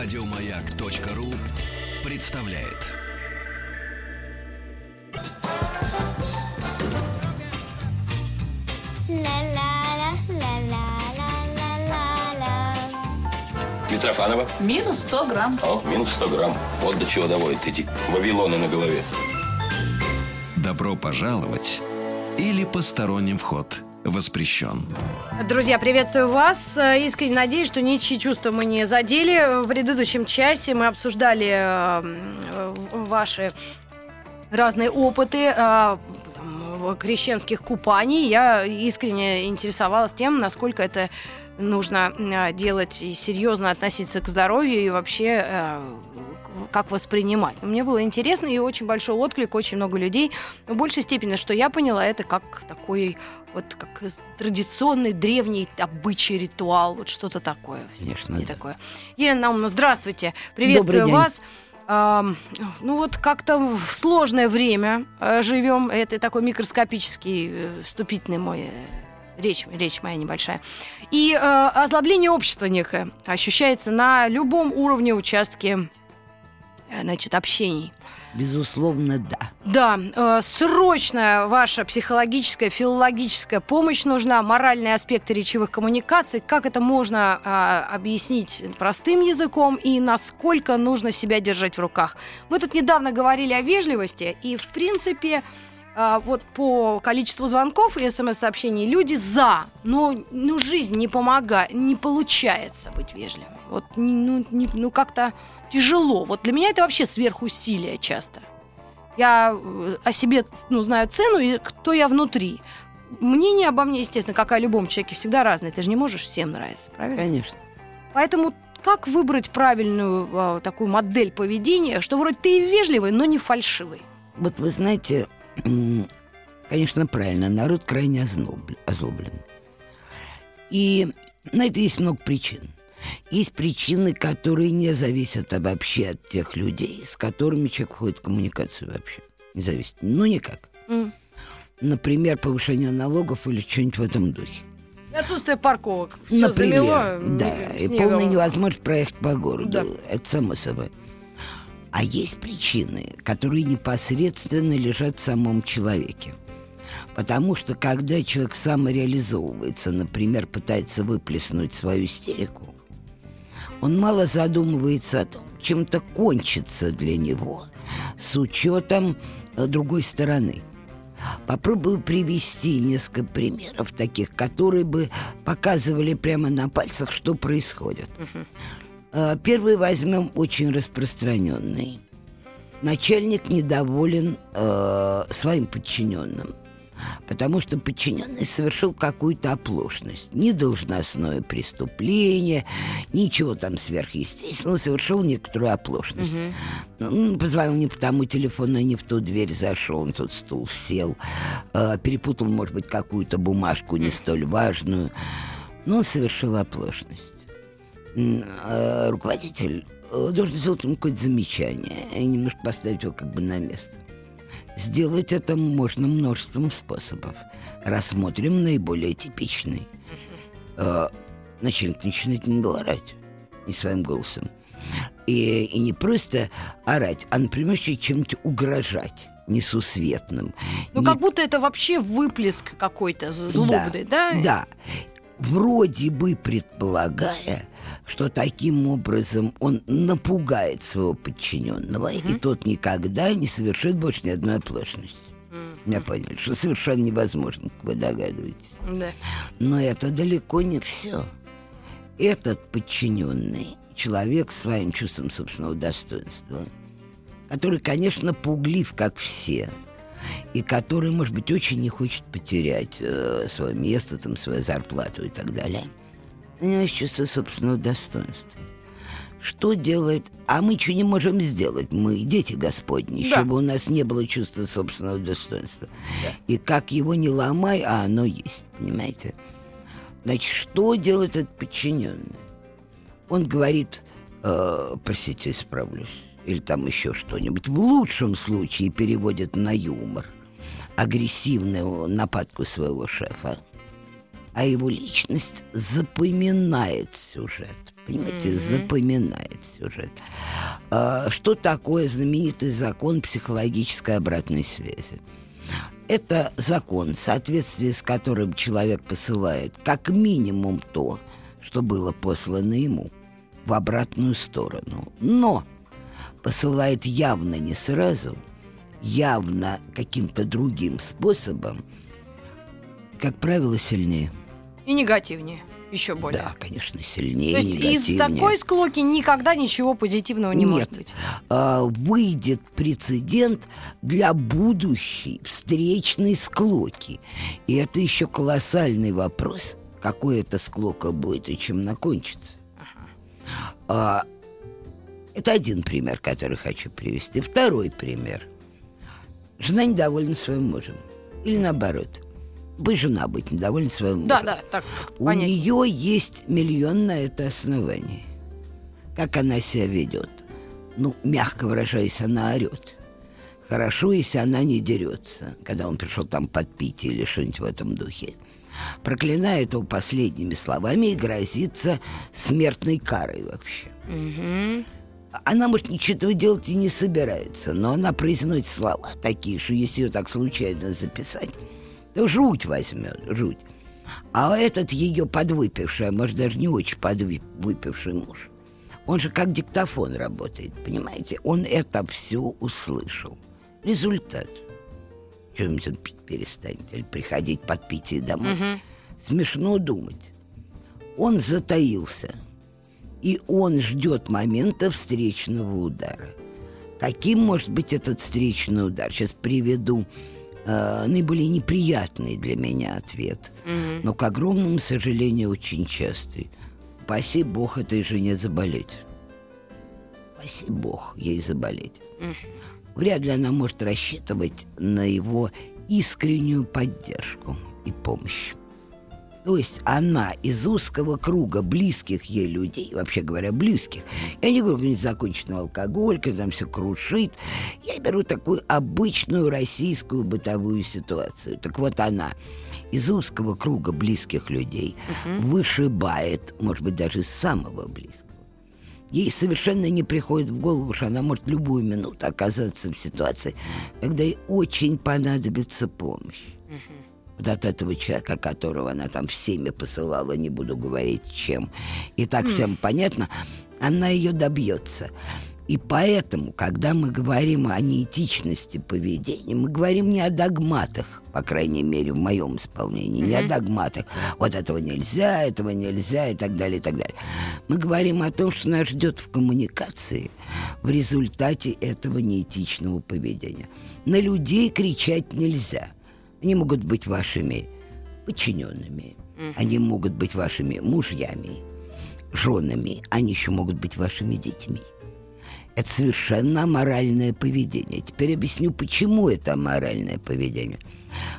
Радиомаяк.ру представляет. Митрофанова? Минус 100 грамм. О, минус 100 грамм. Вот до чего доводят эти вавилоны на голове. Добро пожаловать или посторонним вход воспрещен. Друзья, приветствую вас. Э, Искренне надеюсь, что ничьи чувства мы не задели. В предыдущем часе мы обсуждали э, э, ваши разные опыты э, крещенских купаний. Я искренне интересовалась тем, насколько это нужно э, делать и серьезно относиться к здоровью и вообще э, как воспринимать. Мне было интересно и очень большой отклик, очень много людей. В большей степени, что я поняла, это как такой вот как традиционный древний обычай, ритуал, вот что-то такое. Конечно, Не да. такое. Елена Наумовна, здравствуйте. Приветствую день. вас. Ну вот как-то в сложное время э, живем. Это такой микроскопический э, вступительный мой э, речь, речь моя небольшая. И э, озлобление общества некое ощущается на любом уровне участке значит, общений. Безусловно, да. Да, э, срочная ваша психологическая, филологическая помощь нужна, моральные аспекты речевых коммуникаций. Как это можно а, объяснить простым языком и насколько нужно себя держать в руках? Мы тут недавно говорили о вежливости, и в принципе а, вот по количеству звонков и смс-сообщений люди за, но ну, жизнь не помогает, не получается быть вежливым. Вот ну, не- ну как-то тяжело. Вот для меня это вообще сверхусилие часто. Я э, о себе ну, знаю цену и кто я внутри. Мнение обо мне, естественно, как о любом человеке, всегда разное. Ты же не можешь всем нравиться, правильно? Конечно. Поэтому как выбрать правильную а, такую модель поведения, что вроде ты и вежливый, но не фальшивый? Вот вы знаете, конечно, правильно, народ крайне озлоблен. И на это есть много причин. Есть причины, которые не зависят вообще от тех людей, с которыми человек входит в коммуникацию вообще. Не зависит. Ну, никак. М. Например, повышение налогов или что-нибудь в этом духе. И Отсутствие парковок. Все Например, замело. да, и полная невозможность проехать по городу. Да. Это само собой. А есть причины, которые непосредственно лежат в самом человеке. Потому что когда человек самореализовывается, например, пытается выплеснуть свою истерику, он мало задумывается о том, чем это кончится для него с учетом э, другой стороны. Попробую привести несколько примеров таких, которые бы показывали прямо на пальцах, что происходит. Э, Первый возьмем очень распространенный. Начальник недоволен э, своим подчиненным, потому что подчиненный совершил какую-то оплошность. Не должностное преступление, ничего там сверхъестественного, совершил некоторую оплошность. Ну, позвонил не по тому телефону, не в ту дверь зашел, на тот стул сел, э, перепутал, может быть, какую-то бумажку не столь важную, но он совершил оплошность. Э, руководитель э, должен сделать ему какое-то замечание и немножко поставить его как бы на место. Сделать это можно множеством способов. Рассмотрим наиболее типичный. Э, начальник начинает не орать, не своим голосом. И, и не просто орать, а, например, еще чем-то угрожать несусветным. Ну, Не как будто это вообще выплеск какой-то злобный, да? да. Вроде бы предполагая, что таким образом он напугает своего подчиненного, и тот никогда не совершит больше ни одной оплошности. Я понял, что совершенно невозможно, как вы догадываетесь. Да. Но это далеко не все. Этот подчиненный человек с своим чувством собственного достоинства, который, конечно, пуглив, как все, и который, может быть, очень не хочет потерять э, свое место, там, свою зарплату и так далее. Есть чувство собственного достоинства. Что делает? А мы что не можем сделать? Мы дети Господни, Да. чтобы у нас не было чувства собственного достоинства. И как его не ломай, а оно есть, понимаете? Значит, что делает этот подчиненный? Он говорит, э, простите, исправлюсь, или там еще что-нибудь. В лучшем случае переводит на юмор агрессивную нападку своего шефа, а его личность запоминает сюжет. Понимаете, Мгм. запоминает сюжет. А, Что такое знаменитый закон психологической обратной связи? Это закон, в соответствии с которым человек посылает как минимум то, что было послано ему, в обратную сторону. Но посылает явно не сразу, явно каким-то другим способом, как правило, сильнее. И негативнее. Еще более. Да, конечно, сильнее. То есть из такой склоки никогда ничего позитивного не Нет. может быть. а, выйдет прецедент для будущей встречной склоки. И это еще колоссальный вопрос, какой это склока будет и чем она кончится. А, это один пример, который хочу привести. Второй пример. Жена недовольна своим мужем. Или наоборот. Вы жена быть недовольна своим мужем. Да, да, так У понятно. нее есть миллион на это основание. Как она себя ведет? Ну, мягко выражаясь, она орет. Хорошо, если она не дерется, когда он пришел там подпить или что-нибудь в этом духе. Проклинает его последними словами и грозится смертной карой вообще. Мгм. Она, может, ничего этого делать и не собирается, но она произносит слова такие, что если ее так случайно записать, жуть возьмет, жуть. А этот ее подвыпивший, а может даже не очень подвыпивший муж, он же как диктофон работает, понимаете? Он это все услышал. Результат. Что-нибудь он пить перестанет или приходить под питье домой. Мгм. Смешно думать. Он затаился. И он ждет момента встречного удара. Каким может быть этот встречный удар? Сейчас приведу э, наиболее неприятный для меня ответ, Мгм. но, к огромному сожалению, очень частый. Спаси Бог этой жене заболеть. Спаси Бог ей заболеть. Мгм. Вряд ли она может рассчитывать на его искреннюю поддержку и помощь. То есть она из узкого круга близких ей людей, вообще говоря, близких, я не говорю, не законченного алкоголика, там все крушит. Я беру такую обычную российскую бытовую ситуацию. Так вот она из узкого круга близких людей вышибает, может быть, даже самого близкого. Ей совершенно не приходит в голову, что она может любую минуту оказаться в ситуации, когда ей очень понадобится помощь. Вот от этого человека, которого она там всеми посылала, не буду говорить чем. И так всем понятно, она ее добьется. И поэтому, когда мы говорим о неэтичности поведения, мы говорим не о догматах, по крайней мере, в моем исполнении, не о догматах. Вот этого нельзя, этого нельзя и так далее, и так далее. Мы говорим о том, что нас ждет в коммуникации в результате этого неэтичного поведения. На людей кричать нельзя. Они могут быть вашими подчиненными, они могут быть вашими мужьями, женами, они еще могут быть вашими детьми. Это совершенно аморальное поведение. Теперь объясню, почему это аморальное поведение.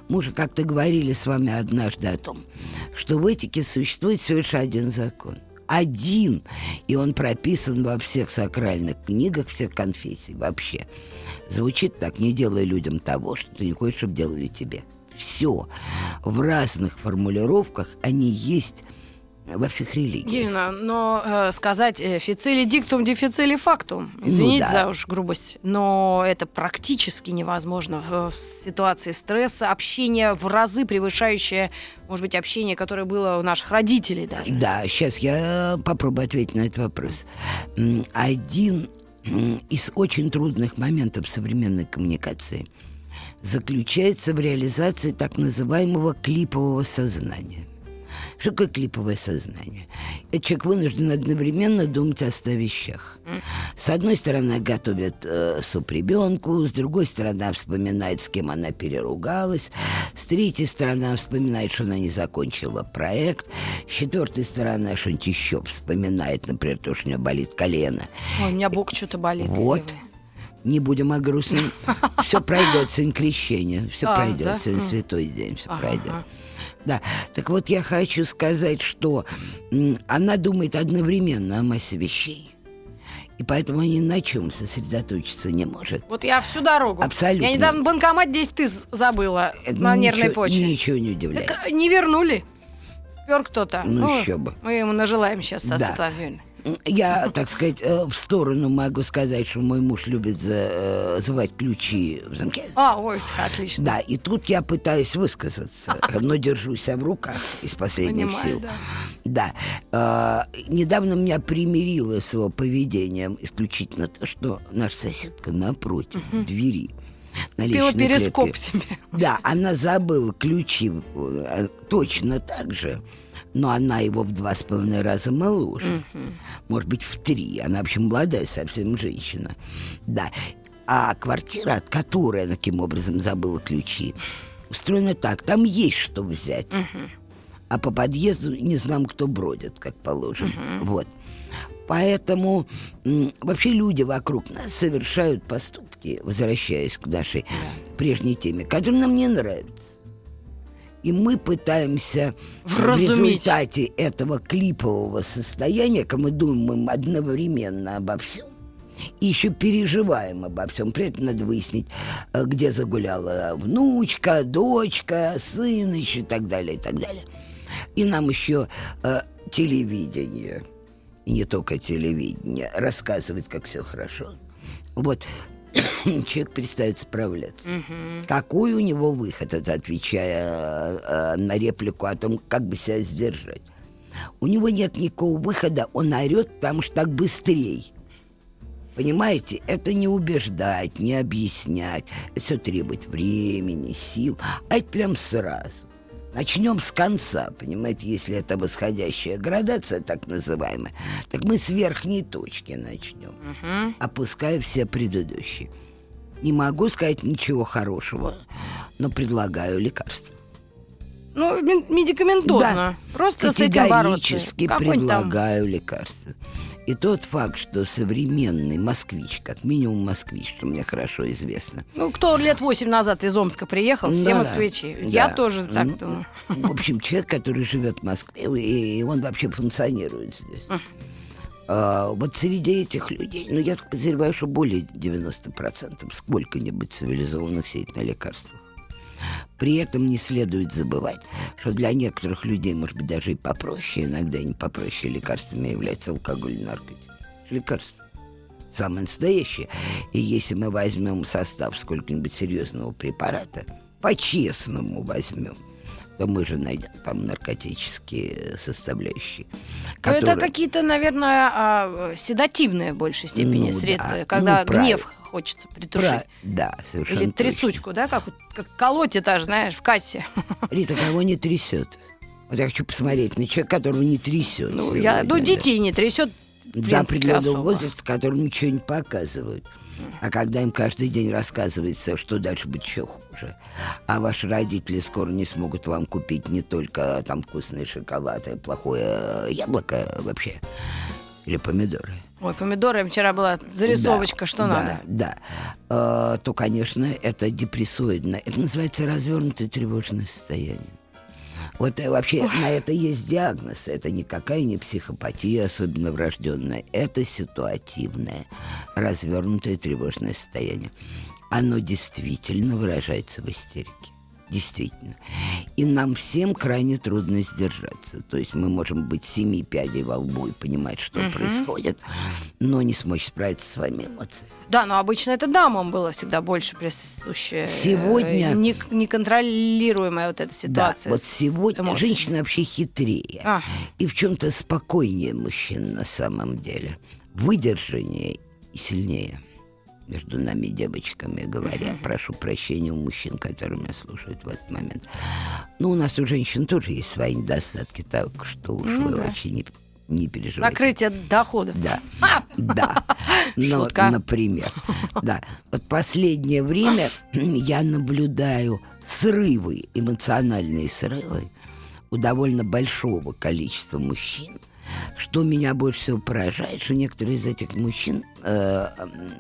Мы уже как-то говорили с вами однажды о том, что в этике существует всего лишь один закон. Один. И он прописан во всех сакральных книгах всех конфессий вообще. Звучит так, не делай людям того, что ты не хочешь, чтобы делали тебе. Все. В разных формулировках они есть во всех религиях. Ирина, но э, сказать э, фицили диктум дефицили фактум, извините Ну да. за уж грубость, но это практически невозможно в, в ситуации стресса, общение в разы превышающее, может быть, общение, которое было у наших родителей даже. Да, сейчас я попробую ответить на этот вопрос. Один из очень трудных моментов современной коммуникации заключается в реализации так называемого клипового сознания. Что такое клиповое сознание? Человек вынужден одновременно думать о ста вещах. С одной стороны, готовит э, суп ребенку, с другой стороны, вспоминает, с кем она переругалась, с третьей стороны, вспоминает, что она не закончила проект, с четвертой стороны, что-нибудь еще вспоминает, например, то, что у нее болит колено. Ой, у меня бок что-то болит. Вот. Не будем о грустном. Все пройдет, сегодня крещение, все А, пройдет, да? М. святой день, все Ага, пройдет. ага. Да, так вот я хочу сказать, что она думает одновременно о массе вещей. И поэтому ни на чем сосредоточиться не может. Вот я всю дорогу. Абсолютно. Я недавно банкомат 10 тысяч забыла Это на нервной ничего- почве. Ничего не удивляет. Так, э, не вернули. Пер кто-то. Ну, еще бы. Мы ему нажелаем сейчас со Да. Светланой. Я, так сказать, э, в сторону могу сказать, что мой муж любит называть ключи в замке. А, ой, отлично. Да, и тут я пытаюсь высказаться, но держу себя в руках из последних Понимаю, сил. да. Да. Э, недавно меня примирило с его поведением исключительно то, что наша соседка напротив двери на Пила перископ клетке. себе. Да, она забыла ключи э, точно так же, но она его в два с половиной раза моложе. Может быть, в три. Она вообще молодая совсем женщина. Да. А квартира, от которой она таким образом забыла ключи, устроена так. Там есть что взять. А по подъезду не знам, кто бродит, как положено. Вот. Поэтому вообще люди вокруг нас совершают поступки, возвращаясь к нашей прежней теме, которые нам не нравятся. И мы пытаемся в Вразумить. результате этого клипового состояния, когда мы думаем одновременно обо всем, и еще переживаем обо всем. При этом надо выяснить, э, где загуляла внучка, дочка, сын еще и так далее, и так далее. И нам еще э, телевидение, не только телевидение, рассказывает, как все хорошо. Вот человек перестает справляться. Какой у него выход, это отвечая э, на реплику о том, как бы себя сдержать. У него нет никакого выхода, он орет, потому что так быстрей. Понимаете, это не убеждать, не объяснять. Это все требует времени, сил. А это прям сразу. Начнем с конца, понимаете, если это восходящая градация, так называемая, так мы с верхней точки начнем, Мгм. опуская все предыдущие. Не могу сказать ничего хорошего, но предлагаю лекарство. Ну, ме- медикаментозно. Просто с этим бороться. Категорически Какой-нибудь там предлагаю лекарство. И тот факт, что современный москвич, как минимум москвич, что мне хорошо известно, Ну, кто лет восемь назад из Омска приехал, все Да, москвичи. Я да. тоже так Ну, думаю. В общем, человек, который живет в Москве, и он вообще функционирует здесь. А, вот среди этих людей, ну, я так подозреваю, что более 90% сколько-нибудь цивилизованных сидит на лекарствах. При этом не следует забывать, что для некоторых людей, может быть, даже и попроще, иногда не попроще лекарствами является алкоголь и наркотик. Лекарство. Самое настоящее. И если мы возьмем состав сколько-нибудь серьезного препарата, по-честному возьмем, то мы же найдем там наркотические составляющие. Ну, это которые- какие-то, наверное, а, седативные в большей степени Ну, да. средства, Ну, когда правильно. гнев хочется притушить. Пра- Да, совершенно Или точно. трясучку, да, как, как колоть этаж, знаешь, в кассе. Рита, кого не трясет? Вот я хочу посмотреть на человека, которого не трясет. Ну, я, ну, да. детей не трясет, в до принципе, определенного особо. возраста, которым ничего не показывают. А когда им каждый день рассказывается, что дальше будет еще хуже, а ваши родители скоро не смогут вам купить не только там вкусный шоколад, а плохое э, яблоко вообще, или помидоры. Ой, помидоры, вчера была зарисовочка, Да, что да, надо. Да, Э, то, конечно, это депрессоидное. Это называется развернутое тревожное состояние. Вот э, вообще на это есть диагноз. Это никакая не психопатия, особенно врожденная. Это ситуативное, развернутое тревожное состояние. Оно действительно выражается в истерике. Действительно. И нам всем крайне трудно сдержаться. То есть мы можем быть семи пядей во лбу и понимать, что происходит, но не смочь справиться с своими эмоциями. Да, но обычно это дамам было всегда больше присуще. э, Сегодня- не- Неконтролируемая вот эта ситуация. Да, вот сегодня эмоциями. женщины вообще хитрее. А. И в чем-то спокойнее мужчин на самом деле. Выдержаннее и сильнее. Между нами девочками говоря. Прошу прощения у мужчин, которые меня слушают в этот момент. Ну, у нас у женщин тоже есть свои недостатки, так что уж Ну вы да. вообще не, не переживайте. Закрытие доходов. Да, А! да. Ну, Шутка. например. Да. Вот последнее время я наблюдаю срывы, эмоциональные срывы у довольно большого количества мужчин. Что меня больше всего поражает, что некоторые из этих мужчин, э,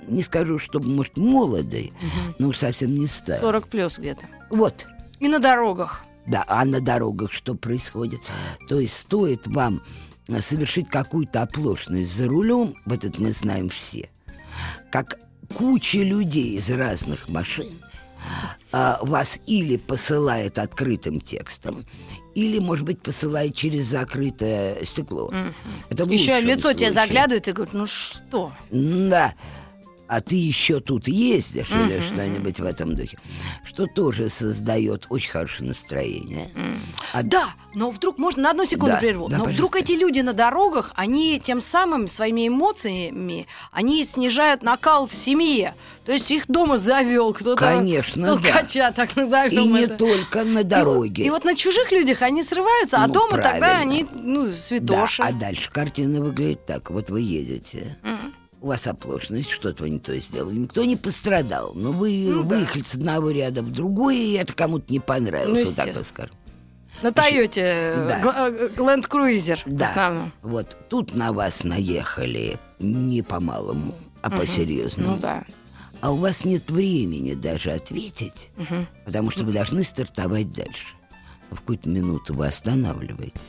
не скажу, что, может, молодые, но уж совсем не старые. 40 плюс где-то. Вот, И на дорогах. да, а на дорогах что происходит? То есть стоит вам совершить какую-то оплошность за рулем, в этот мы знаем все, как куча людей из разных машин а, вас или посылает открытым текстом, Или, может быть, посылает через закрытое стекло. Это в Еще лицо тебе случае. заглядывает и говорит, ну что? Да. А ты еще тут ездишь или что-нибудь в этом духе, что тоже создает очень хорошее настроение. А Да, но вдруг, можно на одну секунду Да, прерву, да, но вдруг пожалуйста. эти люди на дорогах, они тем самым своими эмоциями, они снижают накал в семье. То есть их дома завел кто-то. Конечно, да. толкача, так назовем И не это. только на И дороге. И, вот на чужих людях они срываются, а Ну, дома тогда правильно. они, ну, Да, святоши. а дальше картина выглядит так. Вот вы едете, Мгм. У вас оплошность, что-то вы не то сделали. Никто не пострадал, но вы Ну да. выехали с одного ряда в другой, и это кому-то не понравилось, Ну, вот так вот скажем. На Тойоте Да. Ленд Круизер в Да. основном. Вот тут на вас наехали не по-малому, а по-серьезному. Ну да. А у вас нет времени даже ответить, Мгм. потому что вы должны стартовать дальше. В какую-то минуту вы останавливаетесь.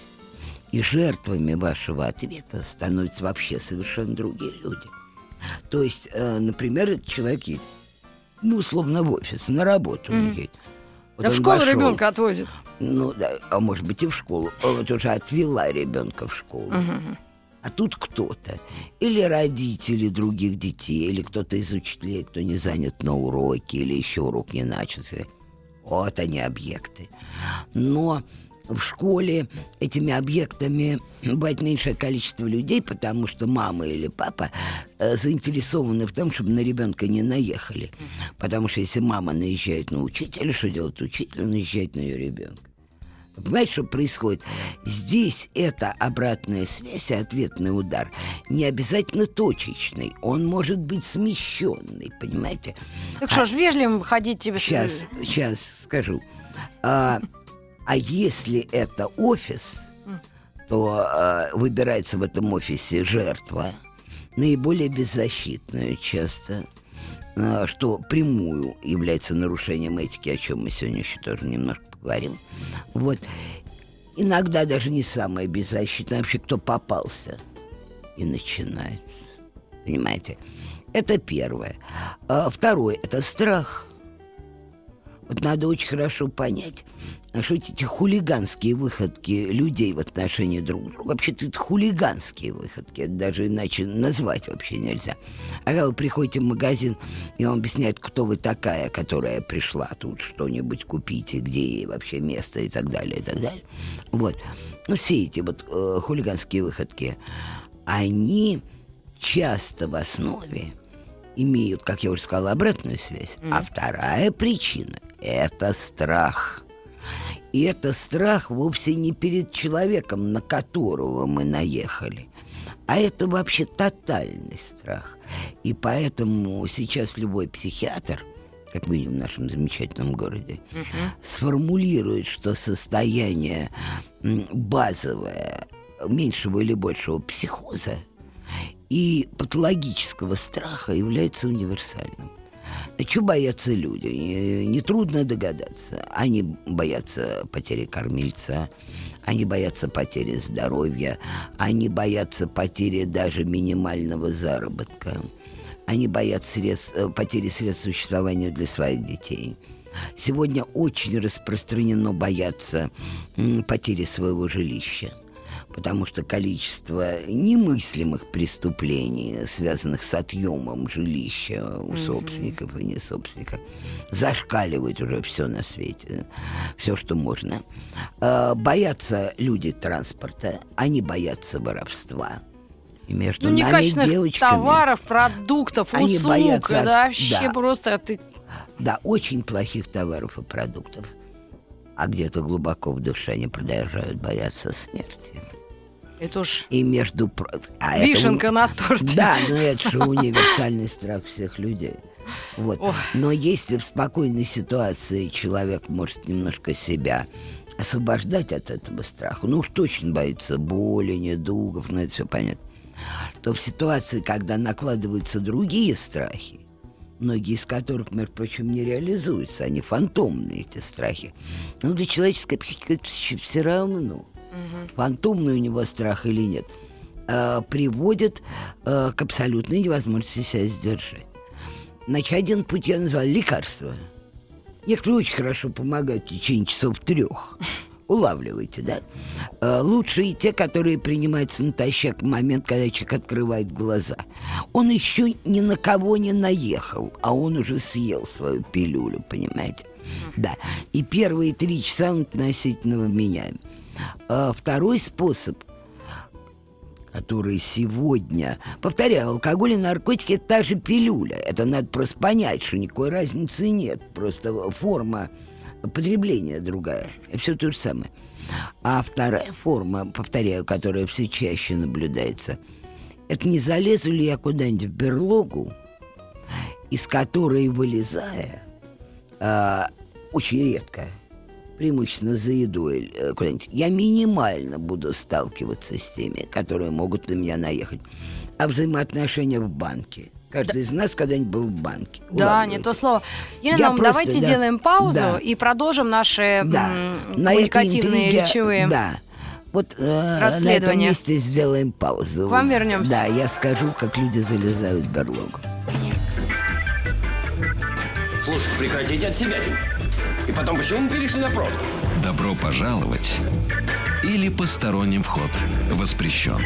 И жертвами вашего ответа становятся вообще совершенно другие люди. То есть, э, например, человек едет, ну, условно, в офис, на работу Мгм. едет. Вот Да в школу вошел, ребенка отвозит. Ну, да, а может быть и в школу. А Вот уже отвела ребенка в школу. Мгм. А тут кто-то, или родители других детей, или кто-то из учителей, кто не занят на уроке, или еще урок не начался. Вот они объекты. Но в школе этими объектами бывает меньшее количество людей, потому что мама или папа э, заинтересованы в том, чтобы на ребенка не наехали. Потому что если мама наезжает на учителя, что делает учитель? Он наезжает на ее ребенка. Понимаете, что происходит? Здесь это обратная связь и ответный удар не обязательно точечный. Он может быть смещенный, понимаете? Так что ж, вежливым ходить тебе... Сейчас, сейчас скажу. А, а если это офис, то а, выбирается в этом офисе жертва, наиболее беззащитная часто, а, что прямую является нарушением этики, о чем мы сегодня еще тоже немножко поговорим. Вот. Иногда даже не самая беззащитная, вообще кто попался. И начинается. Понимаете? Это первое. А второе – это страх. Вот надо очень хорошо понять, что эти хулиганские выходки людей в отношении друг друга, вообще-то это хулиганские выходки, это даже иначе назвать вообще нельзя. А когда вы приходите в магазин, и вам объясняют, кто вы такая, которая пришла тут что-нибудь купить, и где ей вообще место, и так далее, и так далее. Вот. Ну, все эти вот э, хулиганские выходки, они часто в основе имеют, как я уже сказала, обратную связь. А вторая причина – это страх. И это страх вовсе не перед человеком, на которого мы наехали, а это вообще тотальный страх. И поэтому сейчас любой психиатр, как минимум в нашем замечательном городе, сформулирует, что состояние базовое меньшего или большего психоза и патологического страха является универсальным. А чего боятся люди? Не- Нетрудно догадаться. Они боятся потери кормильца, они боятся потери здоровья, они боятся потери даже минимального заработка, они боятся средств- э, потери средств существования для своих детей. Сегодня очень распространено бояться потери своего жилища потому что количество немыслимых преступлений, связанных с отъемом жилища у собственников и не собственников, зашкаливает уже все на свете, все, что можно. А, Боятся люди транспорта, они боятся воровства. И между Ну, нами, некачественных девочками, товаров, продуктов, Они услуг. боятся- это вообще да. просто ты... да, очень плохих товаров и продуктов. А где-то глубоко в душе они продолжают бояться смерти. Это уж И между... про- а это вишенка на торте. Да, но это же универсальный страх всех людей. Вот. Ох. Но если в спокойной ситуации человек может немножко себя освобождать от этого страха, ну уж точно боится боли, недугов, ну это все понятно, то в ситуации, когда накладываются другие страхи, многие из которых, между прочим, не реализуются, они фантомные, эти страхи, но для человеческой психики это все равно фантомный у него страх или нет, э, приводит э, к абсолютной невозможности себя сдержать. Значит, один путь я назвал лекарство. Некоторые очень хорошо помогают в течение часов трех. улавливаете, да? Э, лучше и те, которые принимаются натощак в момент, когда человек открывает глаза. Он еще ни на кого не наехал, а он уже съел свою пилюлю, понимаете? Да. И первые три часа он относительно вменяем. А второй способ который сегодня... Повторяю, алкоголь и наркотики – это та же пилюля. Это надо просто понять, что никакой разницы нет. Просто форма потребления другая. Все то же самое. А вторая форма, повторяю, которая все чаще наблюдается, это не залезу ли я куда-нибудь в берлогу, из которой вылезая, а, очень редко, преимущественно за едой э, куда-нибудь, я минимально буду сталкиваться с теми, которые могут на меня наехать. А взаимоотношения в банке – Каждый да. из нас когда-нибудь был в банке. Да, не то слово. Елена, просто, давайте да, сделаем паузу да. и продолжим наши да. На коммуникативные интриге, речевые да. Вот э, на этом месте сделаем паузу. К вам вернемся. Да, я скажу, как люди залезают в берлогу. Слушайте, прекратите от себя. И потом, почему мы перешли на проф? Добро пожаловать или посторонним вход воспрещен.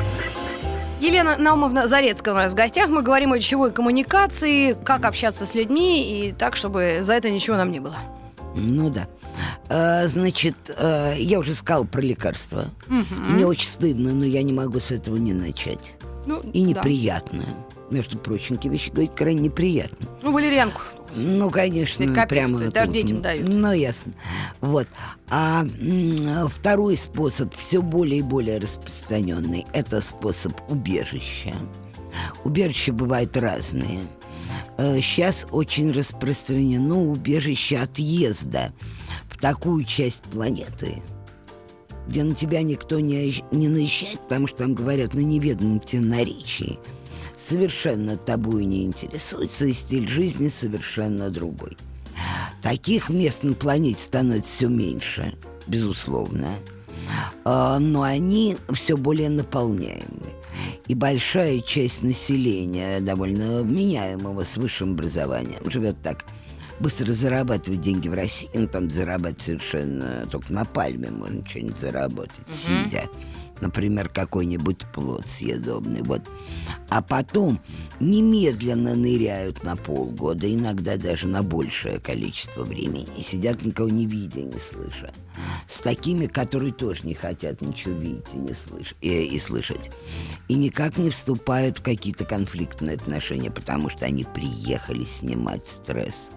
Елена Наумовна Зарецкая у нас в гостях. Мы говорим о речевой коммуникации, как общаться с людьми и так, чтобы за это ничего нам не было. Ну да. А, значит, а, я уже сказал про лекарства. Угу. Мне очень стыдно, но я не могу с этого не начать. Ну, и неприятно. Да. Между прочим, тебе вещи говорить крайне неприятно. Ну, валерьянку. Ну, конечно, Капец, прямо стоит, даже детям дают. Ну, ясно. Вот. А второй способ, все более и более распространенный, это способ убежища. Убежища бывают разные. Сейчас э, очень распространено убежище отъезда в такую часть планеты, где на тебя никто не, не наезжает, потому что там говорят на неведомом тебе наречии – совершенно тобой не интересуется, и стиль жизни совершенно другой. Таких мест на планете становится все меньше, безусловно. А, но они все более наполняемы. И большая часть населения, довольно вменяемого с высшим образованием, живет так. Быстро зарабатывать деньги в России, ну, там зарабатывать совершенно только на пальме можно что-нибудь заработать, угу. сидя например, какой-нибудь плод съедобный. Вот. А потом немедленно ныряют на полгода, иногда даже на большее количество времени, и сидят никого не видя, не слыша. С такими, которые тоже не хотят ничего видеть и, не слыш... и, и слышать. И никак не вступают в какие-то конфликтные отношения, потому что они приехали снимать стресс.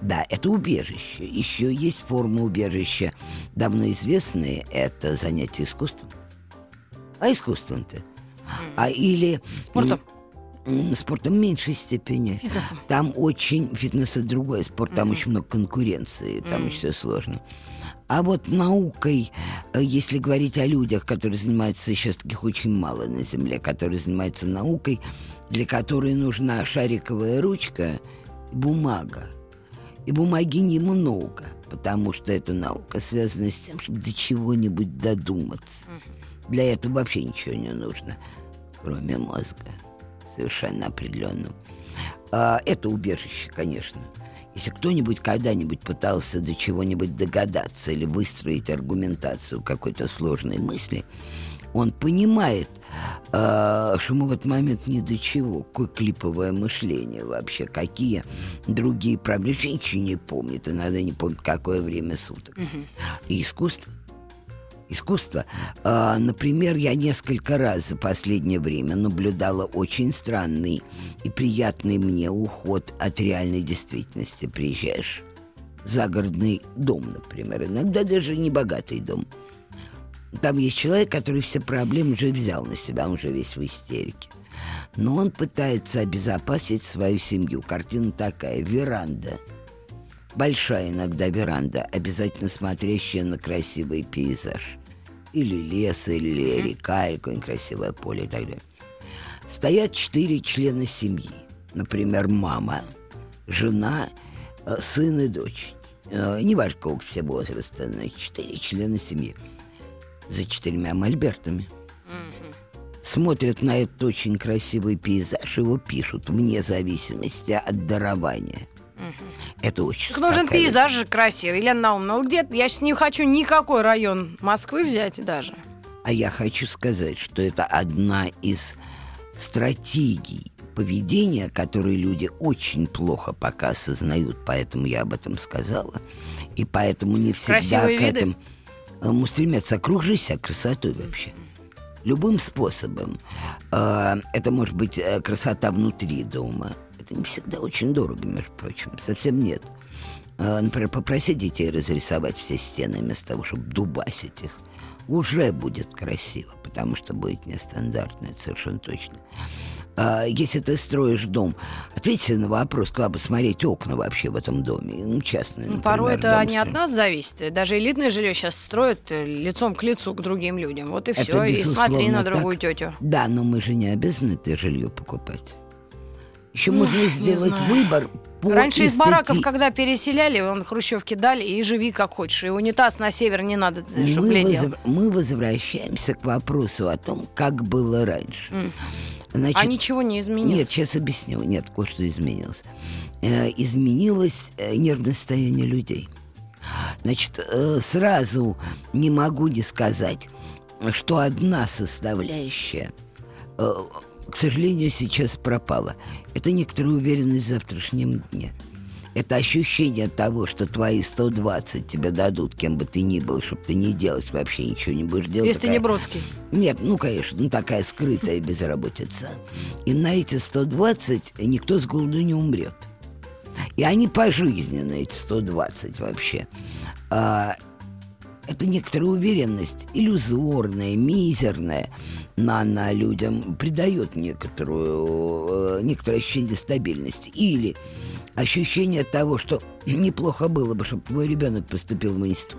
Да, это убежище. Еще есть форма убежища, давно известные, это занятие искусством а искусством-то. А или... Спортом? Спортом в меньшей степени. Фитнесом. Там очень... Фитнес это другой спорт, там mm-hmm. очень много конкуренции, там mm-hmm. все сложно. А вот наукой, э, если говорить о людях, которые занимаются, сейчас таких очень мало на Земле, которые занимаются наукой, для которой нужна шариковая ручка и бумага. И бумаги немного, потому что эта наука связана с тем, чтобы до чего-нибудь додуматься. Mm-hmm. Для этого вообще ничего не нужно, кроме мозга. Совершенно определенным. А, это убежище, конечно. Если кто-нибудь когда-нибудь пытался до чего-нибудь догадаться или выстроить аргументацию какой-то сложной мысли, он понимает, э, что мы в этот момент ни до чего. Какое клиповое мышление вообще, какие другие проблемы. Ничего не помнит, иногда не помнит, какое время суток. Угу. И искусство искусства. А, например, я несколько раз за последнее время наблюдала очень странный и приятный мне уход от реальной действительности. Приезжаешь загородный дом, например, иногда даже не богатый дом. Там есть человек, который все проблемы уже взял на себя, он уже весь в истерике. Но он пытается обезопасить свою семью. Картина такая, веранда. Большая иногда веранда, обязательно смотрящая на красивый пейзаж или лес, или река, или какое-нибудь красивое поле и так далее. Стоят четыре члена семьи. Например, мама, жена, э, сын и дочь. Э, не важно, какого все возраста, но четыре члена семьи. За четырьмя мольбертами. Смотрят на этот очень красивый пейзаж, его пишут вне зависимости от дарования. Это очень нужен успокаивает. пейзаж же красивый. Елена Наумовна, ну где я сейчас не хочу никакой район Москвы взять даже. А я хочу сказать, что это одна из стратегий поведения, которые люди очень плохо пока осознают, поэтому я об этом сказала. И поэтому не всегда Красивые к виды? этому ему стремятся окружить себя красотой вообще. Любым способом. А, Это может быть э, красота внутри дома. Это не всегда очень дорого, между прочим. Совсем нет. А, Например, попроси детей разрисовать все стены вместо того, чтобы дубасить их. Уже будет красиво, потому что будет нестандартно, это совершенно точно. А, Если ты строишь дом, ответьте на вопрос, куда бы смотреть окна вообще в этом доме. Ну, частные, Ну, например, порой это не от нас зависит. Даже элитное жилье сейчас строят э, лицом к лицу к другим людям. Вот и Это все. И смотри на другую так. тетю. Да, но мы же не обязаны это жилье покупать. Еще можно сделать выбор по Раньше из бараков, когда переселяли, он хрущевки дали и живи как хочешь. И унитаз на север не надо, чтобы мы, глядел. возв- мы возвращаемся к вопросу о том, как было раньше. М. Значит, А ничего не изменилось. Нет, сейчас объясню. Нет, кое-что изменилось. Э, изменилось э, нервное состояние людей. Значит, э, сразу не могу не сказать, что одна составляющая, э, к сожалению, сейчас пропала. Это некоторая уверенность в завтрашнем дне. Это ощущение того, что твои 120 тебе дадут, кем бы ты ни был, чтобы ты не делать вообще ничего не будешь делать. Если ты не такая- Бродский. нет, ну, конечно, ну, такая скрытая безработица. И на эти 120 никто с голоду не умрет. И они пожизненно, эти 120 вообще. А, это некоторая уверенность, иллюзорная, мизерная, но она людям придает некоторую, э, некоторое ощущение стабильности. Или ощущение того, что неплохо было бы, чтобы твой ребенок поступил в институт.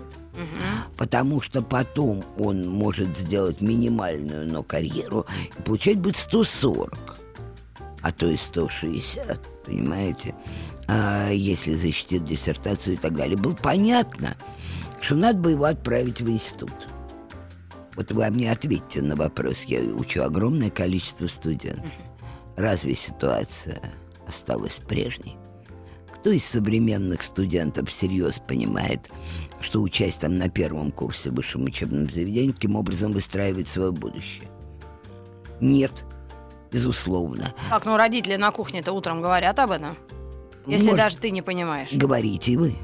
Потому что потом он может сделать минимальную, но карьеру и получать будет 140, а то и 160, понимаете? А если защитит диссертацию и так далее. Было понятно, что надо бы его отправить в институт. Вот вы мне ответьте на вопрос. Я учу огромное количество студентов. Разве ситуация осталась прежней? Кто из современных студентов всерьез понимает, что участь там на первом курсе в высшем учебном заведении, каким образом выстраивает свое будущее? Нет, безусловно. Так, ну родители на кухне-то утром говорят об этом. Если Может, даже ты не понимаешь. Говорите вы.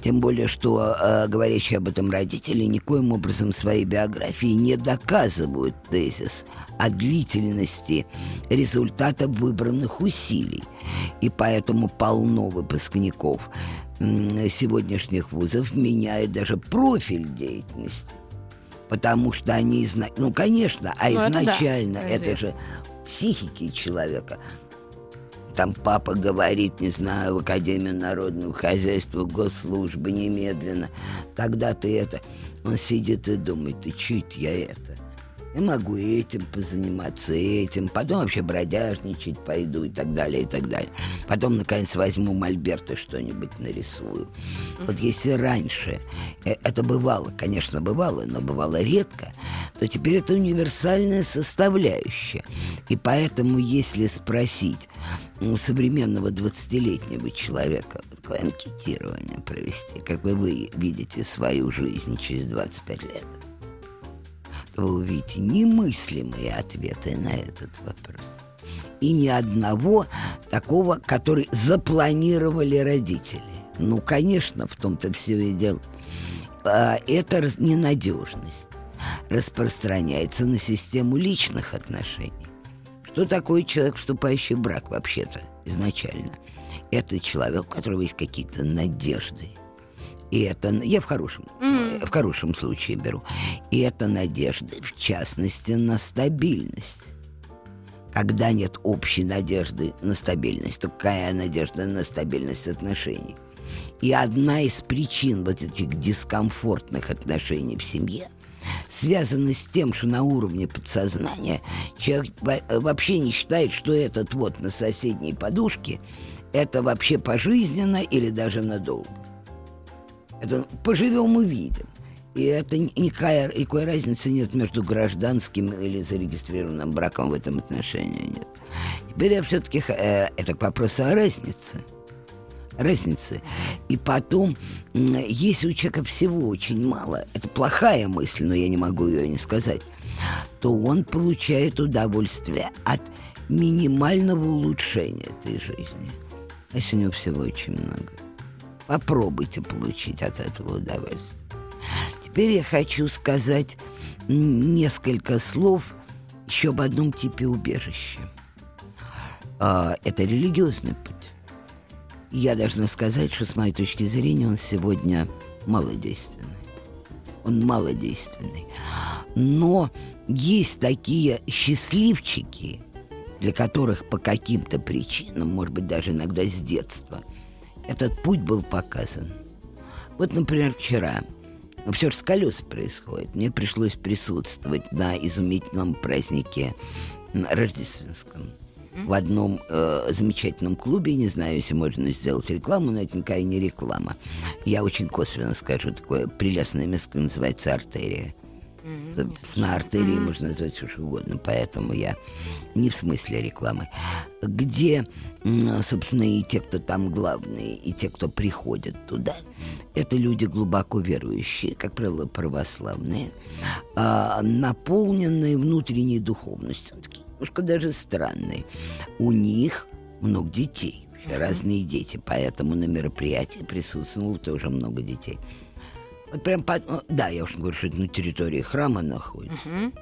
Тем более, что э, говорящие об этом родители никоим образом своей биографии не доказывают тезис о длительности результата выбранных усилий. И поэтому полно выпускников сегодняшних вузов меняют даже профиль деятельности. Потому что они знают... Ну, конечно, а Ну, это да, изначально это это, известно. же психики человека. Там папа говорит, не знаю, в Академию народного хозяйства, госслужбы немедленно. Тогда ты это... Он сидит и думает, ты чуть я это. Я могу и этим позаниматься, и этим. Потом вообще бродяжничать пойду и так далее, и так далее. Потом, наконец, возьму мольберт и что-нибудь нарисую. Вот если раньше э, это бывало, конечно, бывало, но бывало редко, то теперь это универсальная составляющая. И поэтому, если спросить современного 20-летнего человека, такое анкетирование провести, как бы вы видите свою жизнь через 25 лет, вы увидите немыслимые ответы на этот вопрос. И ни одного такого, который запланировали родители. Ну, конечно, в том-то все и дело. А, Это раз- ненадежность распространяется на систему личных отношений. Что такое человек, вступающий в брак вообще-то изначально? Это человек, у которого есть какие-то надежды. И это, я в хорошем, э, в хорошем случае беру. И это надежды, в частности, на стабильность. Когда нет общей надежды на стабильность, то какая надежда на стабильность отношений? И одна из причин вот этих дискомфортных отношений в семье связана с тем, что на уровне подсознания человек во- вообще не считает, что этот вот на соседней подушке это вообще пожизненно или даже надолго. Это поживем увидим. И это ни- никакая, никакой разницы нет между гражданским или зарегистрированным браком в этом отношении нет. Теперь я все-таки... это к вопросу о разнице. разницы. И потом, если у человека всего очень мало, это плохая мысль, но я не могу ее не сказать, то он получает удовольствие от минимального улучшения этой жизни. А если у него всего очень много. Попробуйте получить от этого удовольствие. Теперь я хочу сказать несколько слов еще об одном типе убежища. А, это религиозный путь. Я должна сказать, что с моей точки зрения он сегодня малодейственный. Он малодейственный. Но есть такие счастливчики, для которых по каким-то причинам, может быть, даже иногда с детства, этот путь был показан. Вот, например, вчера все же с колес происходит. Мне пришлось присутствовать на изумительном празднике рождественском в одном э, замечательном клубе. Не знаю, если можно сделать рекламу, но это никакая не реклама. Я очень косвенно скажу, такое прелестное место называется «Артерия». Mm-hmm. На артерии mm-hmm. можно назвать все что угодно, поэтому я не в смысле рекламы. Где, собственно, и те, кто там главные, и те, кто приходят туда, это люди глубоко верующие, как правило, православные, а, наполненные внутренней духовностью. Такие немножко даже странные. У них много детей, разные дети, поэтому на мероприятии присутствовало тоже много детей. Вот прям по... Ну, да, я уж говорю, что это на территории храма находится. Угу.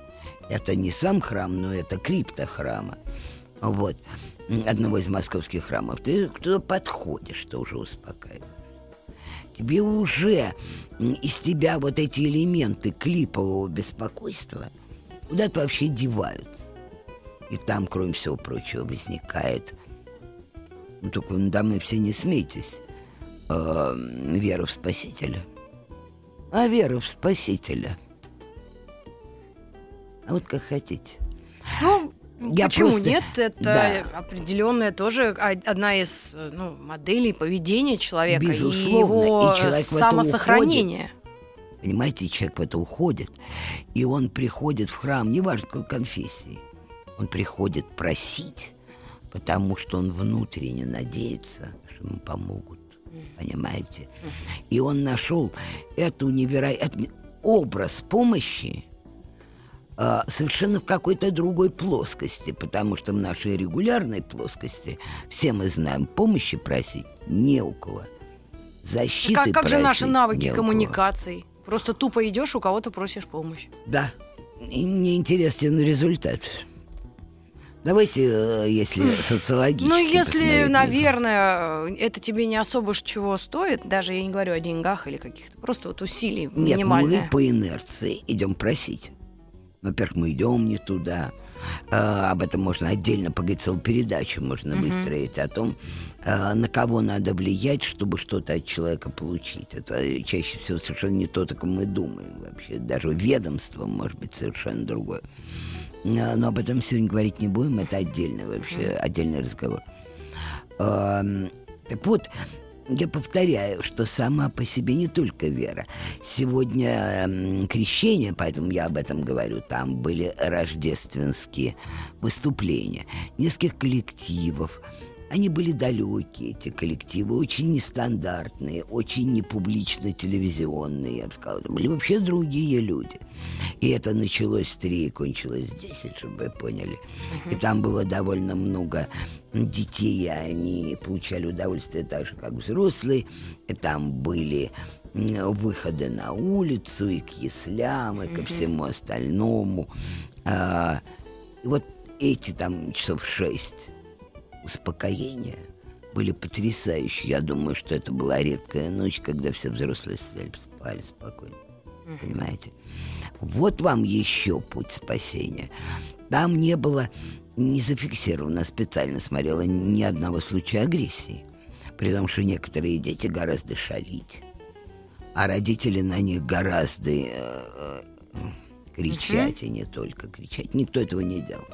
Это не сам храм, но это крипта храма. Вот. Одного из московских храмов. Ты туда подходишь, ты уже успокаиваешь. Тебе уже из тебя вот эти элементы клипового беспокойства куда-то вообще деваются. И там, кроме всего прочего, возникает... Ну, только надо мной все не смейтесь. Э, вера в Спасителя – а вера в Спасителя. А вот как хотите. Ну, я Почему просто... нет? Это да. определенная тоже одна из ну, моделей поведения человека Безусловно. и его и человек самосохранения. Понимаете, человек в это уходит, и он приходит в храм, неважно какой конфессии, он приходит просить, потому что он внутренне надеется, что ему помогут понимаете? И он нашел эту невероятный образ помощи э, совершенно в какой-то другой плоскости, потому что в нашей регулярной плоскости все мы знаем, помощи просить не у кого. Защиты как, как же наши навыки коммуникаций? Просто тупо идешь, у кого-то просишь помощь. Да. И мне интересен результат. Давайте, э, если социологически Ну, если, наверное, это тебе не особо чего стоит, даже я не говорю о деньгах или каких-то, просто вот усилий Нет, мы по инерции идем просить. Во-первых, мы идем не туда. А, об этом можно отдельно поговорить, целую передачу можно угу. выстроить о том, а, на кого надо влиять, чтобы что-то от человека получить. Это чаще всего совершенно не то, как мы думаем вообще. Даже ведомство может быть совершенно другое. Но об этом сегодня говорить не будем, это отдельный вообще, отдельный разговор. Так вот, я повторяю, что сама по себе не только вера. Сегодня крещение, поэтому я об этом говорю, там были рождественские выступления, нескольких коллективов, они были далекие, эти коллективы, очень нестандартные, очень непублично телевизионные, я бы сказал. Это были вообще другие люди. И это началось в три и кончилось в десять, чтобы вы поняли. И там было довольно много детей, и они получали удовольствие так же, как взрослые. И там были выходы на улицу и к яслям, и ко всему остальному. А, и вот эти там часов шесть успокоения были потрясающие. Я думаю, что это была редкая ночь, когда все взрослые спали, спали спокойно. Mm-hmm. Понимаете? Вот вам еще путь спасения. Там не было, не зафиксировано, специально смотрела ни одного случая агрессии. При том, что некоторые дети гораздо шалить, а родители на них гораздо э, э, кричать, mm-hmm. и не только кричать. Никто этого не делал.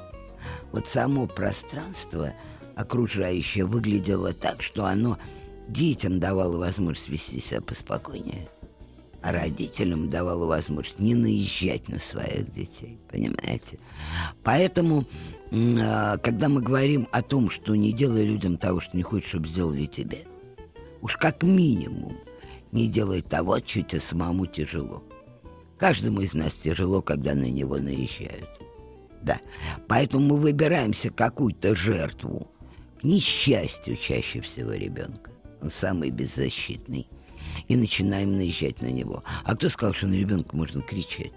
Вот само пространство окружающее выглядело так, что оно детям давало возможность вести себя поспокойнее, а родителям давало возможность не наезжать на своих детей, понимаете? Поэтому, а, когда мы говорим о том, что не делай людям того, что не хочешь, чтобы сделали тебе, уж как минимум не делай того, что тебе самому тяжело. Каждому из нас тяжело, когда на него наезжают. Да, поэтому мы выбираемся какую-то жертву, несчастью чаще всего ребенка. Он самый беззащитный. И начинаем наезжать на него. А кто сказал, что на ребенка можно кричать?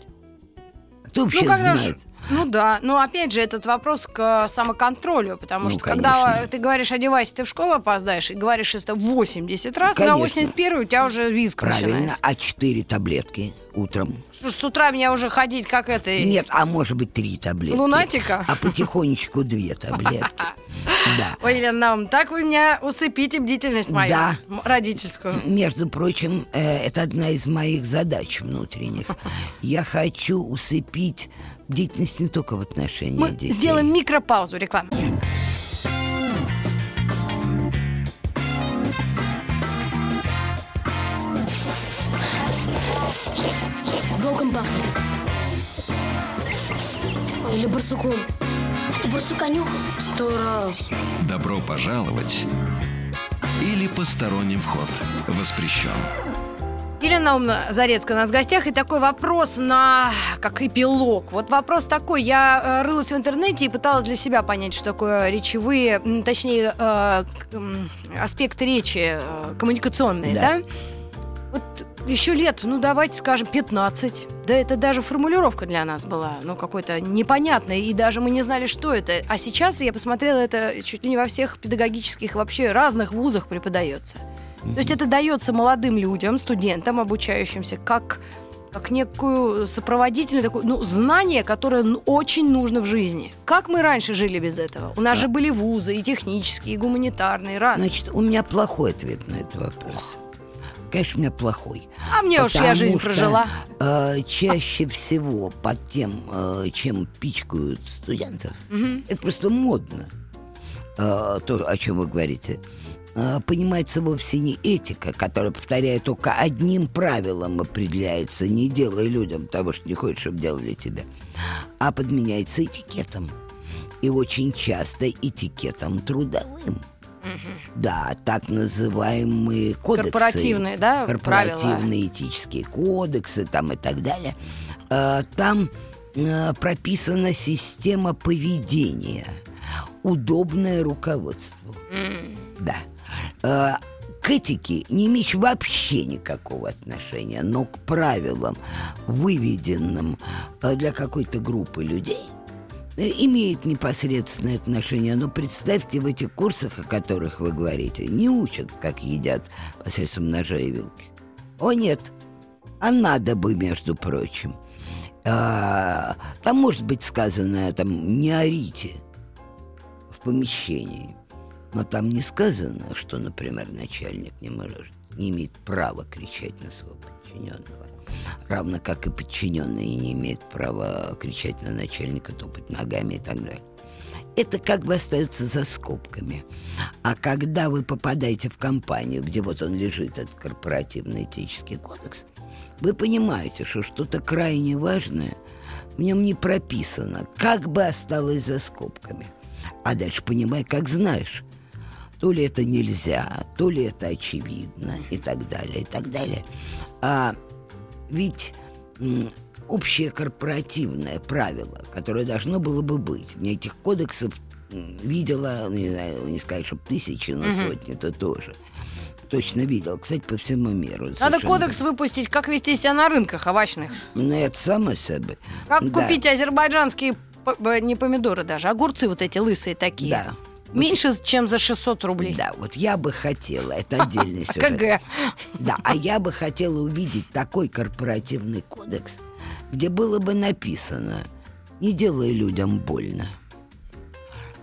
Кто вообще ну, когда знает? Же, ну да, но опять же этот вопрос к самоконтролю, потому Ну, что конечно. когда ты говоришь одевайся, ты в школу опоздаешь, и говоришь это 80 раз, на Конечно. 81 у тебя уже визг Правильно, начинается. а четыре таблетки утром? Что ж, С утра меня уже ходить как это... Нет, а может быть три таблетки. Лунатика? А потихонечку две таблетки. Да. Ой, Елена, нам так вы меня усыпите бдительность мою Да. родительскую. Между прочим, э, это одна из моих задач внутренних. Я хочу усыпить бдительность не только в отношении Мы детей. сделаем микропаузу рекламы. Волком пахнет. Или барсуком. Ты барсука нюхал? Сто раз. Добро пожаловать или посторонним вход воспрещен. Елена Наумовна Зарецкая у нас в гостях. И такой вопрос на как эпилог. Вот вопрос такой. Я э, рылась в интернете и пыталась для себя понять, что такое речевые, точнее, э, аспекты речи э, коммуникационные, да? Да. Вот еще лет, ну давайте скажем, 15. Да это даже формулировка для нас была, ну какой-то непонятной, и даже мы не знали, что это. А сейчас я посмотрела, это чуть ли не во всех педагогических вообще разных вузах преподается. То есть это дается молодым людям, студентам, обучающимся, как, как некую сопроводительное такое, ну, знание, которое очень нужно в жизни. Как мы раньше жили без этого? У нас же были вузы и технические, и гуманитарные, разные. Значит, у меня плохой ответ на этот вопрос. Конечно, у меня плохой. А мне уж я жизнь что, прожила. э, чаще всего под тем, э, чем пичкают студентов, Мгм. это просто модно. Э, то, о чем вы говорите. Э, понимается вовсе не этика, которая, повторяю, только одним правилом определяется. Не делай людям того, что не хочешь, чтобы делали тебе. А подменяется этикетом. И очень часто этикетом трудовым. Да, так называемые кодексы. Корпоративные, да, корпоративные этические кодексы там и так далее. Э, Там э, прописана система поведения, удобное руководство. Да. Э, К этике не имеешь вообще никакого отношения, но к правилам, выведенным э, для какой-то группы людей, э, имеет непосредственное отношение. Но представьте, в этих курсах, о которых вы говорите, не учат, как едят посредством ножа и вилки. О, нет. А надо бы, между прочим. А, там может быть сказано, там, не орите в помещении. Но там не сказано, что, например, начальник не может, не имеет права кричать на своего подчиненного. Равно как и подчиненный не имеет права кричать на начальника, топать ногами и так далее. Это как бы остается за скобками. А когда вы попадаете в компанию, где вот он лежит, этот корпоративный этический кодекс, вы понимаете, что что-то крайне важное в нем не прописано, как бы осталось за скобками. А дальше понимай, как знаешь. То ли это нельзя, то ли это очевидно, и так далее, и так далее. А ведь общее корпоративное правило, которое должно было бы быть, мне этих кодексов видела, ну, не знаю, не сказать, что тысячи, но сотни-то тоже. Точно видел, кстати, по всему миру. Надо Совершенно кодекс выпустить, как вести себя на рынках овощных. ну, это само собой. Как Да. купить азербайджанские, п- не помидоры даже, огурцы вот эти лысые такие. Да. Меньше, чем за 600 рублей. Да, вот я бы хотела, это отдельный сюжет. КГ. Да, а я бы хотела увидеть такой корпоративный кодекс, где было бы написано «Не делай людям больно».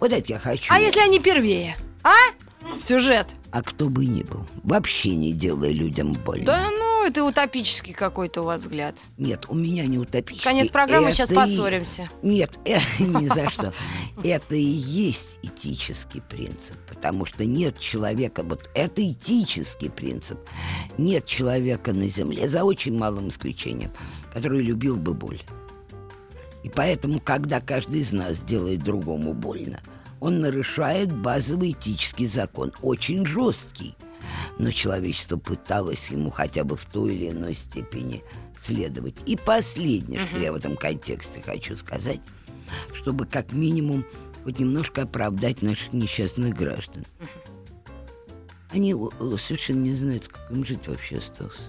Вот это я хочу. А если они первее? А? Сюжет. А кто бы ни был, вообще не делай людям больно. Да ну, это утопический какой-то у вас взгляд. Нет, у меня не утопический. Конец программы, сейчас Это и- поссоримся. Нет, э, ни за что. Это и есть этический принцип, потому что нет человека, вот это этический принцип. Нет человека на земле, за очень малым исключением, который любил бы боль. И поэтому, когда каждый из нас делает другому больно, он нарушает базовый этический закон, очень жесткий. Но человечество пыталось ему хотя бы в той или иной степени следовать. И последнее, что я в этом контексте хочу сказать, чтобы как минимум хоть немножко оправдать наших несчастных граждан. Они совершенно не знают, как им жить вообще остался.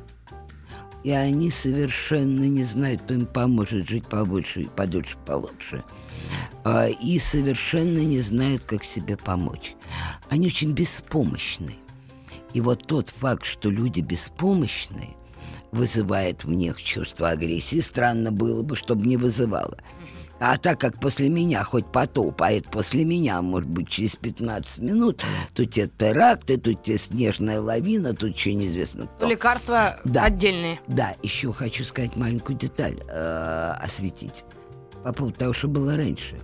И они совершенно не знают, кто им поможет жить побольше, подольше, получше. А, и совершенно не знают, как себе помочь. Они очень беспомощны. И вот тот факт, что люди беспомощные, вызывает в них чувство агрессии. Странно было бы, чтобы не вызывало. А так как после меня хоть потоп, а это после меня, может быть, через 15 минут, тут те теракты, тут те снежная лавина, тут еще неизвестно кто. Лекарства Да. отдельные. Да, еще хочу сказать маленькую деталь, э, осветить. По поводу того, что было раньше.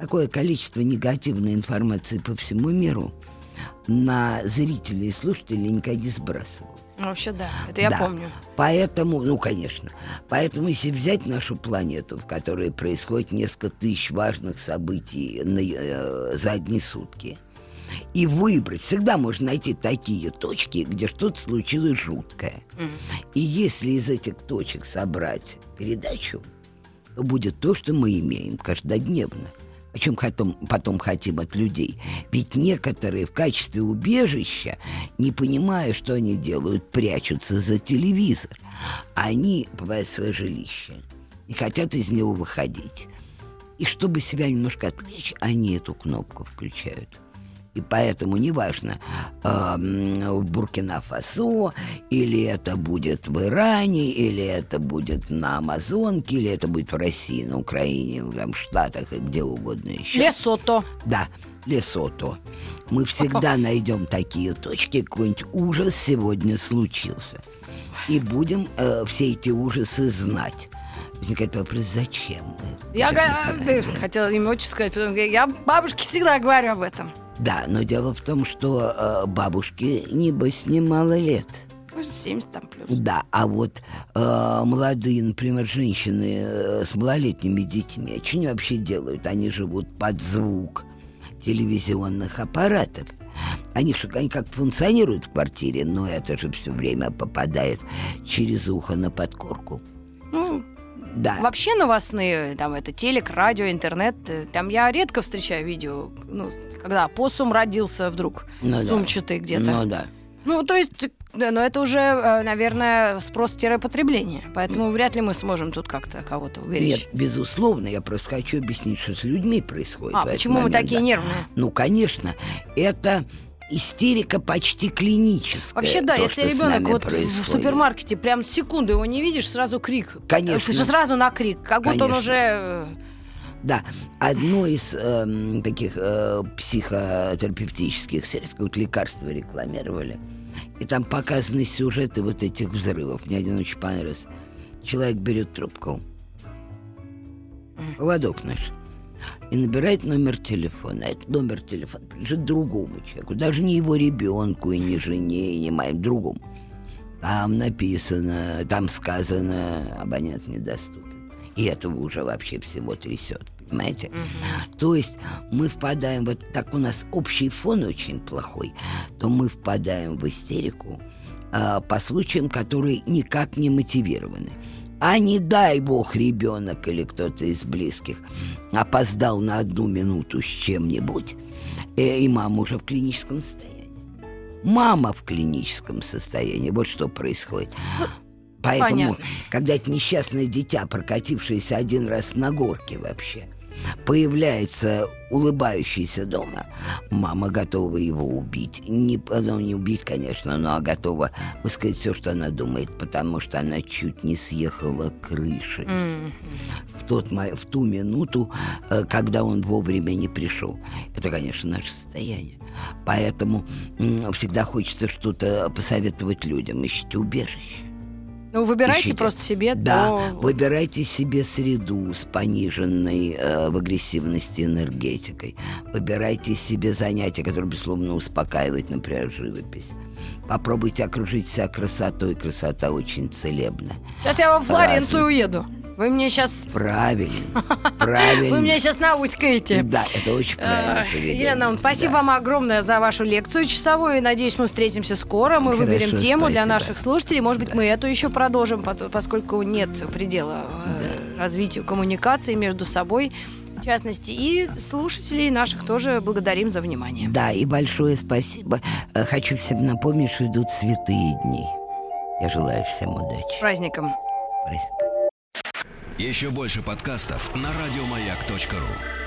Такое количество негативной информации по всему миру на зрителей и слушателей никогда не сбрасывал. Ну, Вообще, да. Это я Да. помню. Поэтому, ну, конечно, поэтому если взять нашу планету, в которой происходит несколько тысяч важных событий на, э, за одни сутки, и выбрать, всегда можно найти такие точки, где что-то случилось жуткое. И если из этих точек собрать передачу, то будет то, что мы имеем каждодневно. Чем потом, потом хотим от людей. Ведь некоторые в качестве убежища, не понимая, что они делают, прячутся за телевизор. Они бывают в свое жилище и хотят из него выходить. И чтобы себя немножко отвлечь, они эту кнопку включают. И поэтому неважно, эм, в Буркина-Фасо, или это будет в Иране, или это будет на Амазонке, или это будет в России, на Украине, там, в Штатах и где угодно еще. Лесото. Да, Лесото. Мы всегда найдем такие точки, какой-нибудь ужас сегодня случился. И будем э, все эти ужасы знать. Возникает вопрос, зачем мы? Я га- э, хотела имя отчество сказать, потом говорю, я бабушке всегда говорю об этом. Да, но дело в том, что э, бабушке, небось, немало лет. Ну, 70 там плюс. Да, а вот э, молодые, например, женщины э, с малолетними детьми, что они вообще делают? Они живут под звук телевизионных аппаратов. Они, они как функционируют в квартире, но это же все время попадает через ухо на подкорку. Ну, Да. Вообще новостные, там это телек, радио, интернет, э, там я редко встречаю видео, ну, когда посум родился вдруг, Ну да. сумчатый где-то. Ну да. Ну, то есть, да, но это уже, э, наверное, спрос-потребление. Поэтому вряд ли мы сможем тут как-то кого-то уберечь. Нет, безусловно, я просто хочу объяснить, что с людьми происходит. а, в почему мы момент, такие да. нервные? Ну, конечно, это истерика почти клиническая. Вообще, да, то, если ребенок вот в происходит. супермаркете прям секунду его не видишь, сразу крик. Конечно. Э, Сразу на крик, как будто он Конечно. уже... э, Да, одно из эм, таких э, психотерапевтических средств, вот лекарства рекламировали, и там показаны сюжеты вот этих взрывов. Мне один очень понравился. Человек берет трубку, поводок наш, и набирает номер телефона. Этот номер телефона принадлежит другому человеку, даже не его ребенку, и не жене, и не моим, другому. Там написано, там сказано, абонент недоступен. И этого уже вообще всего трясет, понимаете? То есть мы впадаем, вот так у нас общий фон очень плохой, то мы впадаем в истерику а, по случаям, которые никак не мотивированы. А не дай бог ребенок или кто-то из близких опоздал на одну минуту с чем-нибудь, э, и мама уже в клиническом состоянии. Мама в клиническом состоянии. Вот что происходит. Поэтому, понятно. когда это несчастное дитя, прокатившееся один раз на горке вообще, появляется улыбающийся дома, мама готова его убить. Не, ну, не убить, конечно, но готова высказать все, что она думает, потому что она чуть не съехала крышей м, в, тот, в ту минуту, э, когда он вовремя не пришел. Это, конечно, наше состояние. Поэтому всегда хочется что-то посоветовать людям. Ищите убежище. Ну, выбирайте Ищите. просто себе Да, то- выбирайте себе среду с пониженной э, в агрессивности энергетикой. Выбирайте себе занятия, которые, безусловно, успокаивают, например, живопись. Попробуйте окружить себя красотой. Красота очень целебна. Сейчас я во Флоренцию уеду. Вы мне сейчас... Правильно, правильно. Вы меня сейчас науськаете. Да, это очень правильно. Елена, спасибо да. вам огромное за вашу лекцию часовую. Надеюсь, мы встретимся скоро. Мы Хорошо, выберем тему спасибо. для наших слушателей. Может быть, да. мы эту еще продолжим, поскольку нет предела да. развитию коммуникации между собой в частности, и слушателей наших тоже благодарим за внимание. Да, и большое спасибо. Э, хочу всем напомнить, что идут святые дни. Я желаю всем удачи. Праздником. Праздником. Еще больше подкастов на радиомаяк.ру